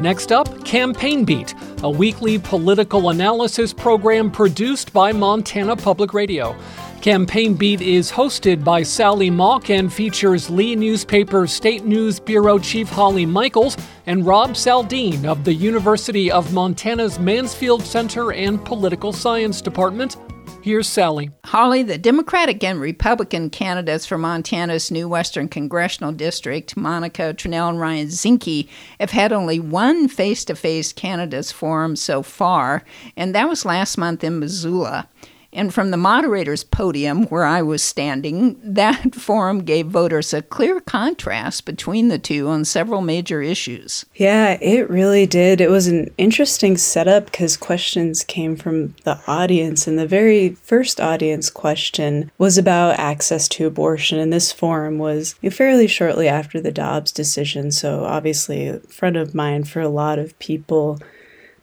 Next up, Campaign Beat, a weekly political analysis program produced by Montana Public Radio. Campaign Beat is hosted by Sally Mauk and features Lee Newspaper State News Bureau Chief Holly Michels and Rob Saldin of the University of Montana's Mansfield Center and Political Science Department. Here's Sally. Holly, the Democratic and Republican candidates for Montana's new Western Congressional District, Monica Tranel and Ryan Zinke, have had only one face to face candidates forum so far, and that was last month in Missoula. And from the moderator's podium where I was standing, that forum gave voters a clear contrast between the two on several major issues. Yeah, it really did. It was an interesting setup because questions came from the audience. And the very first audience question was about access to abortion. And this forum was fairly shortly after the Dobbs decision. So, obviously, front of mind for a lot of people.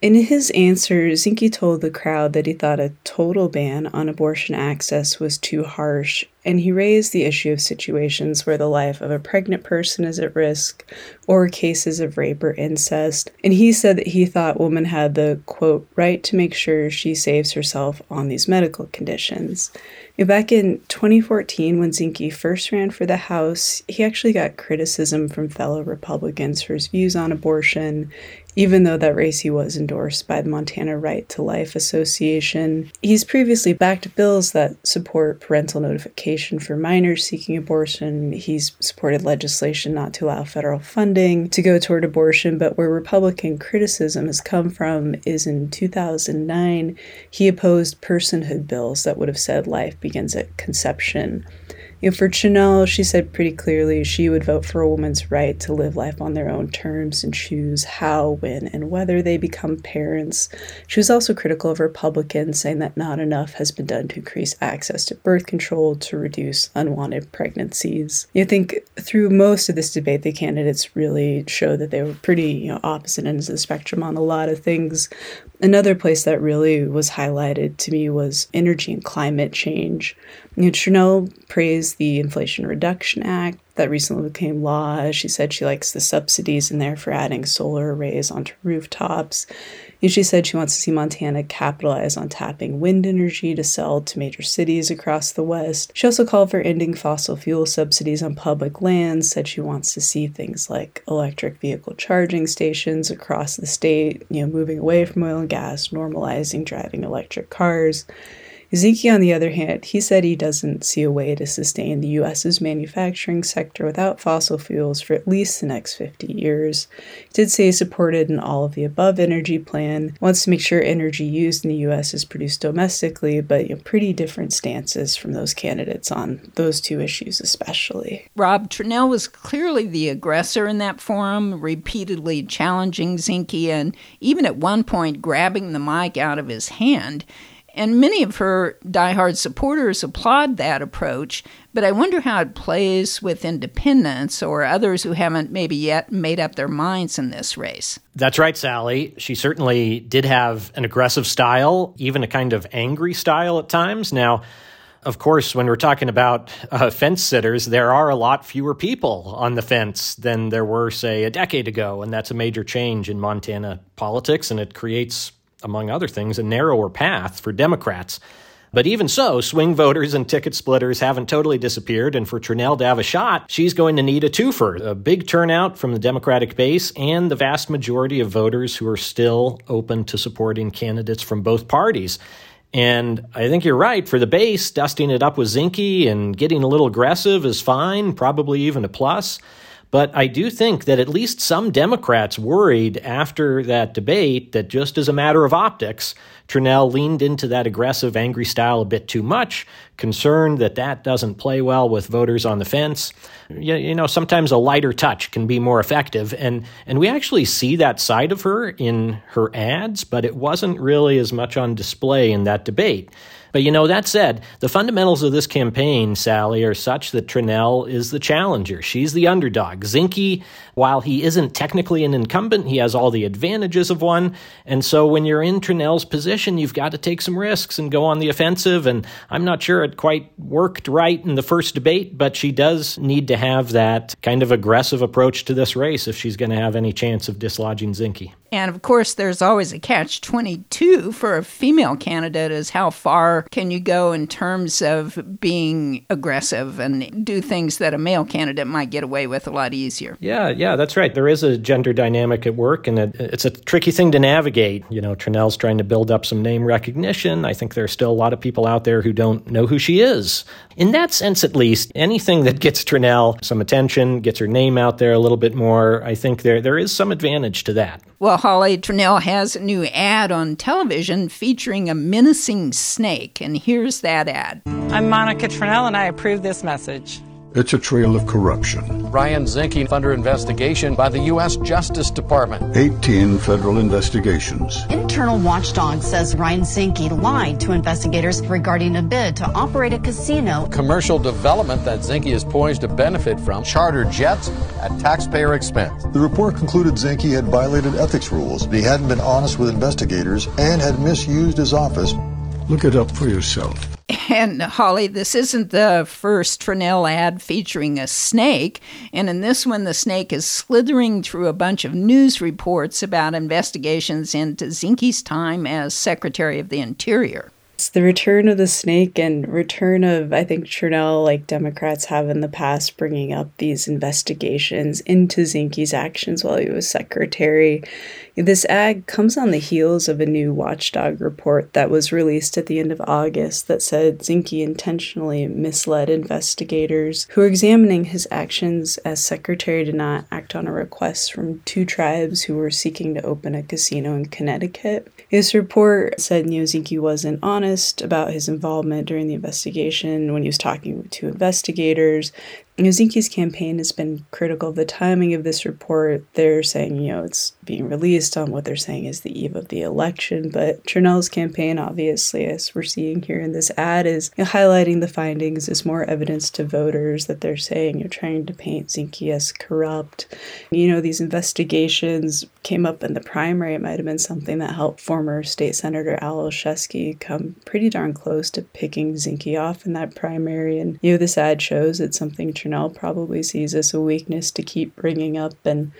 In his answer, Zinke told the crowd that he thought a total ban on abortion access was too harsh, and he raised the issue of situations where the life of a pregnant person is at risk or cases of rape or incest. And he said that he thought women had the quote right to make sure she saves herself on these medical conditions. Back in 2014, when Zinke first ran for the House, he actually got criticism from fellow Republicans for his views on abortion, even though that race he was endorsed by the Montana Right to Life Association. He's previously backed bills that support parental notification for minors seeking abortion. He's supported legislation not to allow federal funding to go toward abortion, but where Republican criticism has come from is in 2009, he opposed personhood bills that would have said life begins at conception. You know, for Tranel, she said pretty clearly she would vote for a woman's right to live life on their own terms and choose how, when, and whether they become parents. She was also critical of Republicans, saying that not enough has been done to increase access to birth control to reduce unwanted pregnancies. You think through most of this debate, the candidates really showed that they were pretty you know, opposite ends of the spectrum on a lot of things. Another place that really was highlighted to me was energy and climate change. Know, praised the Inflation Reduction Act that recently became law. She said she likes the subsidies in there for adding solar arrays onto rooftops. And she said she wants to see Montana capitalize on tapping wind energy to sell to major cities across the West. She also called for ending fossil fuel subsidies on public lands, said she wants to see things like electric vehicle charging stations across the state, you know, moving away from oil and gas, normalizing driving electric cars. Zinke, on the other hand, he said he doesn't see a way to sustain the U.S.'s manufacturing sector without fossil fuels for at least the next 50 years. He did say he supported an all of the above energy plan, wants to make sure energy used in the U.S. is produced domestically, but you know, pretty different stances from those candidates on those two issues, especially. Rob Tranel was clearly the aggressor in that forum, repeatedly challenging Zinke and even at one point grabbing the mic out of his hand. And many of her diehard supporters applaud that approach, but I wonder how it plays with independents or others who haven't maybe yet made up their minds in this race. That's right, Sally. She certainly did have an aggressive style, even a kind of angry style at times. Now, of course, when we're talking about uh, fence sitters, there are a lot fewer people on the fence than there were, say, a decade ago. And that's a major change in Montana politics, and it creates among other things, a narrower path for Democrats. But even so, swing voters and ticket splitters haven't totally disappeared, and for Tranel to have a shot, she's going to need a twofer a big turnout from the Democratic base and the vast majority of voters who are still open to supporting candidates from both parties. And I think you're right. For the base, dusting it up with Zinke and getting a little aggressive is fine, probably even a plus. But I do think that at least some Democrats worried after that debate that just as a matter of optics, Tranel leaned into that aggressive, angry style a bit too much, concerned that that doesn't play well with voters on the fence. You, you know, sometimes a lighter touch can be more effective. And, and we actually see that side of her in her ads, but it wasn't really as much on display in that debate. But you know, that said, the fundamentals of this campaign, Sally, are such that Tranel is the challenger. She's the underdog. Zinke, while he isn't technically an incumbent, he has all the advantages of one. And so when you're in Tranel's position, you've got to take some risks and go on the offensive. And I'm not sure it quite worked right in the first debate, but she does need to have that kind of aggressive approach to this race if she's going to have any chance of dislodging Zinke. And of course, there's always a catch 22 for a female candidate is how far can you go in terms of being aggressive and do things that a male candidate might get away with a lot easier. Yeah, yeah, that's right. There is a gender dynamic at work, and it, it's a tricky thing to navigate. You know, Tranel's trying to build up some name recognition. I think there are still a lot of people out there who don't know who she is. In that sense, at least, anything that gets Tranel some attention, gets her name out there a little bit more, I think there there is some advantage to that. Well, Holly Tranel has a new ad on television featuring a menacing snake, and here's that ad. I'm Monica Tranel, and I approve this message. It's a trail of corruption. Ryan Zinke under investigation by the U.S. Justice Department. 18 federal investigations. Internal watchdog says Ryan Zinke lied to investigators regarding a bid to operate a casino. Commercial development that Zinke is poised to benefit from. Charter jets at taxpayer expense. The report concluded Zinke had violated ethics rules, he hadn't been honest with investigators, and had misused his office. Look it up for yourself. And Holly, this isn't the first Tranel ad featuring a snake. And in this one, the snake is slithering through a bunch of news reports about investigations into Zinke's time as Secretary of the Interior. It's the return of the snake and return of, I think, Tranel, like Democrats have in the past, bringing up these investigations into Zinke's actions while he was secretary. This ad comes on the heels of a new watchdog report that was released at the end of August that said Zinke intentionally misled investigators who were examining his actions as secretary to not act on a request from two tribes who were seeking to open a casino in Connecticut. His report said know, wasn't honest about his involvement during the investigation when he was talking to investigators. Zinke's campaign has been critical of the timing of this report. They're saying, you know, it's being released on what they're saying is the eve of the election. But Tranel's campaign, obviously, as we're seeing here in this ad, is you know, highlighting the findings as more evidence to voters that they're saying you're trying to paint Zinke as corrupt. You know, these investigations came up in the primary. It might have been something that helped former State Senator Al Olszewski come pretty darn close to picking Zinke off in that primary. And, you know, this ad shows it's something Tranel probably sees as a weakness to keep bringing up. And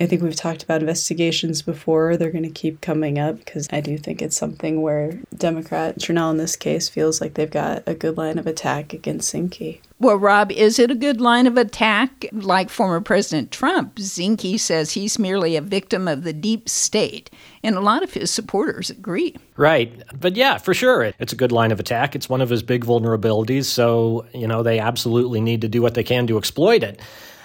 I think we've talked about investigations before. They're going to keep coming up because I do think it's something where Democrat Tranel in this case feels like they've got a good line of attack against Zinke. Well, Rob, is it a good line of attack? Like former President Trump, Zinke says he's merely a victim of the deep state, and a lot of his supporters agree. Right. But yeah, for sure, it's a good line of attack. It's one of his big vulnerabilities, so, you know, they absolutely need to do what they can to exploit it.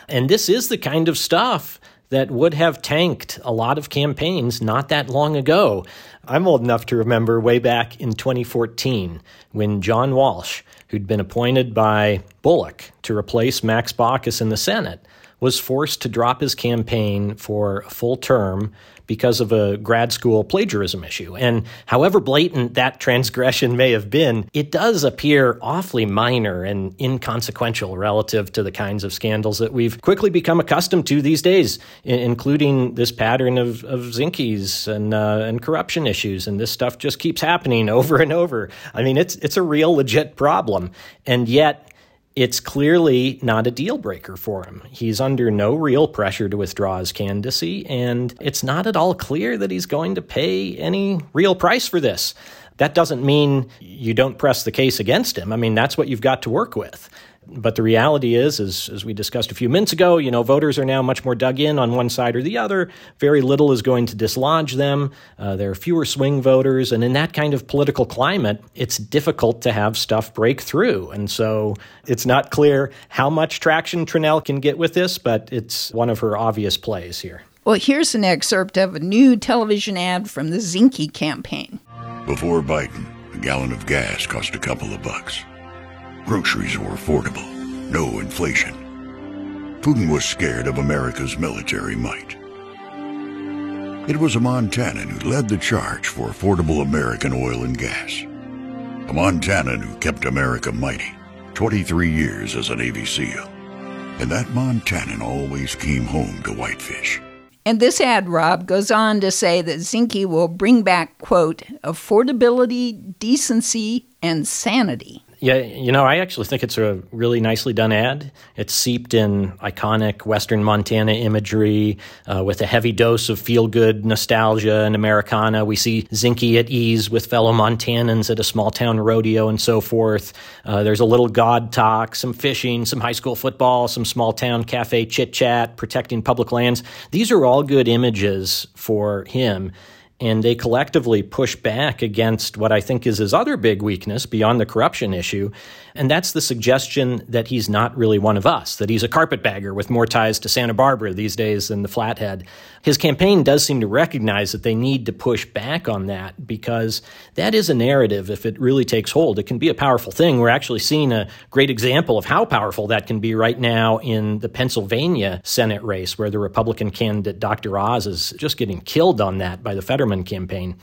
And this is the kind of stuff that would have tanked a lot of campaigns not that long ago. I'm old enough to remember way back in 2014 when John Walsh, who'd been appointed by Bullock to replace Max Baucus in the Senate, was forced to drop his campaign for a full term because of a grad school plagiarism issue. And however blatant that transgression may have been, it does appear awfully minor and inconsequential relative to the kinds of scandals that we've quickly become accustomed to these days, including this pattern of, of Zinke's and, uh, and corruption issues. And this stuff just keeps happening over and over. I mean, it's, it's a real legit problem. And yet, it's clearly not a deal breaker for him. He's under no real pressure to withdraw his candidacy, and it's not at all clear that he's going to pay any real price for this. That doesn't mean you don't press the case against him. I mean, that's what you've got to work with but the reality is, as, as we discussed a few minutes ago, you know, voters are now much more dug in on one side or the other. Very little is going to dislodge them. Uh, there are fewer swing voters. And in that kind of political climate, it's difficult to have stuff break through. And so it's not clear how much traction Tranel can get with this, but it's one of her obvious plays here. Well, here's an excerpt of a new television ad from the Zinke campaign. Before Biden, a gallon of gas cost a couple of bucks. Groceries were affordable, no inflation. Putin was scared of America's military might. It was a Montanan who led the charge for affordable American oil and gas. A Montanan who kept America mighty, 23 years as a Navy SEAL. And that Montanan always came home to Whitefish. And this ad, Rob, goes on to say that Zinke will bring back, quote, affordability, decency, and sanity. Yeah, you know, I actually think it's a really nicely done ad. It's seeped in iconic Western Montana imagery uh, with a heavy dose of feel good nostalgia and Americana. We see Zinke at ease with fellow Montanans at a small town rodeo and so forth. Uh, there's a little God talk, some fishing, some high school football, some small town cafe chit chat, protecting public lands. These are all good images for him and they collectively push back against what I think is his other big weakness beyond the corruption issue, and that's the suggestion that he's not really one of us, that he's a carpetbagger with more ties to Santa Barbara these days than the Flathead. His campaign does seem to recognize that they need to push back on that because that is a narrative if it really takes hold. It can be a powerful thing. We're actually seeing a great example of how powerful that can be right now in the Pennsylvania Senate race, where the Republican candidate Dr. Oz is just getting killed on that by the Fetterman campaign.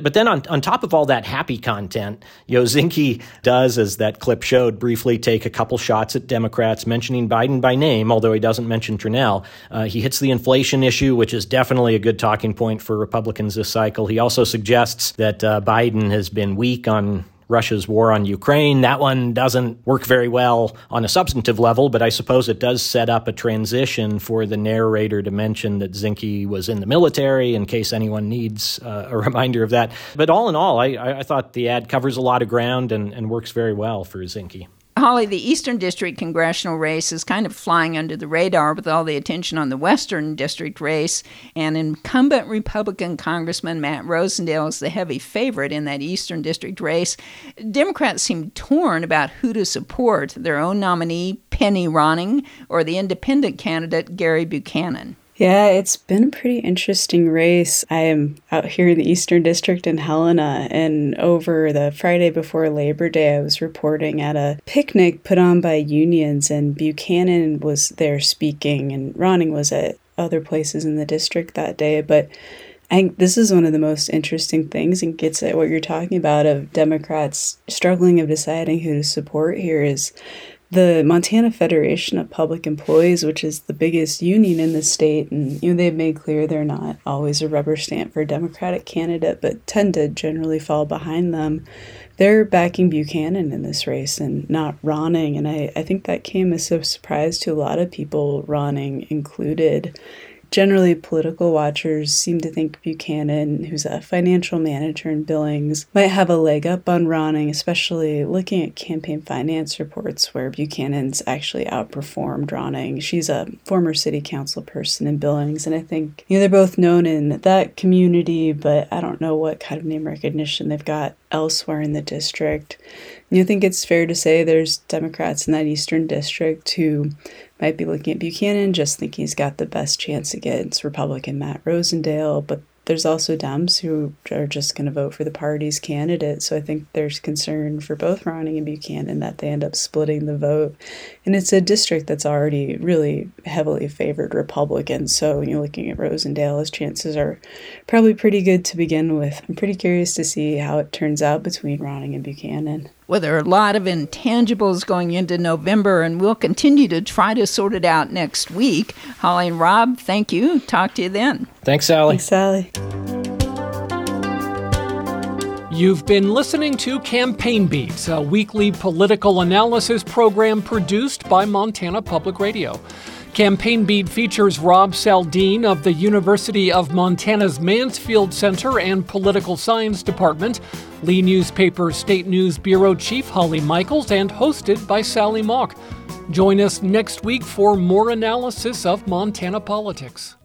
But then on, on top of all that happy content, Yozinki does, as that clip showed, briefly take a couple shots at Democrats, mentioning Biden by name, although he doesn't mention Tranel. Uh, he hits the inflation issue, which is definitely a good talking point for Republicans this cycle. He also suggests that uh, Biden has been weak on Russia's war on Ukraine. That one doesn't work very well on a substantive level, but I suppose it does set up a transition for the narrator to mention that Zinke was in the military in case anyone needs uh, a reminder of that. But all in all, I, I, thought the ad covers a lot of ground and, and works very well for Zinke. Holly, the Eastern District congressional race is kind of flying under the radar with all the attention on the Western District race, and incumbent Republican Congressman Matt Rosendale is the heavy favorite in that Eastern District race. Democrats seem torn about who to support their own nominee, Penny Ronning, or the independent candidate, Gary Buchanan. Yeah, it's been a pretty interesting race. I am out here in the Eastern District in Helena, and over the Friday before Labor Day, I was reporting at a picnic put on by unions, and Buchanan was there speaking, and Ronning was at other places in the district that day. But I think this is one of the most interesting things and gets at what you're talking about of Democrats struggling of deciding who to support here is the Montana Federation of Public Employees, which is the biggest union in the state, and you know they've made clear they're not always a rubber stamp for a Democratic candidate, but tend to generally fall behind them. They're backing Buchanan in this race and not Ronning, and I, I think that came as a surprise to a lot of people, Ronning included. Generally, political watchers seem to think Buchanan, who's a financial manager in Billings, might have a leg up on Ronning, especially looking at campaign finance reports where Buchanan's actually outperformed Ronning. She's a former city council person in Billings, and I think you know, they're both known in that community, but I don't know what kind of name recognition they've got elsewhere in the district. And you think it's fair to say there's Democrats in that eastern district who might be looking at Buchanan, just think he's got the best chance against Republican Matt Rosendale, but there's also Dems who are just going to vote for the party's candidate. So I think there's concern for both Ronning and Buchanan that they end up splitting the vote. And it's a district that's already really heavily favored Republicans. So you're looking at Rosendale, his chances are probably pretty good to begin with. I'm pretty curious to see how it turns out between Ronning and Buchanan. Well, there are a lot of intangibles going into November, and we'll continue to try to sort it out next week. Holly and Rob, thank you. Talk to you then. Thanks, Sally. Thanks, Sally. You've been listening to Campaign Beats, a weekly political analysis program produced by Montana Public Radio. Campaign Beat features Rob Saldin of the University of Montana's Mansfield Center and Political Science Department, Lee Newspaper State News Bureau Chief Holly Michels, and hosted by Sally Mauk. Join us next week for more analysis of Montana politics.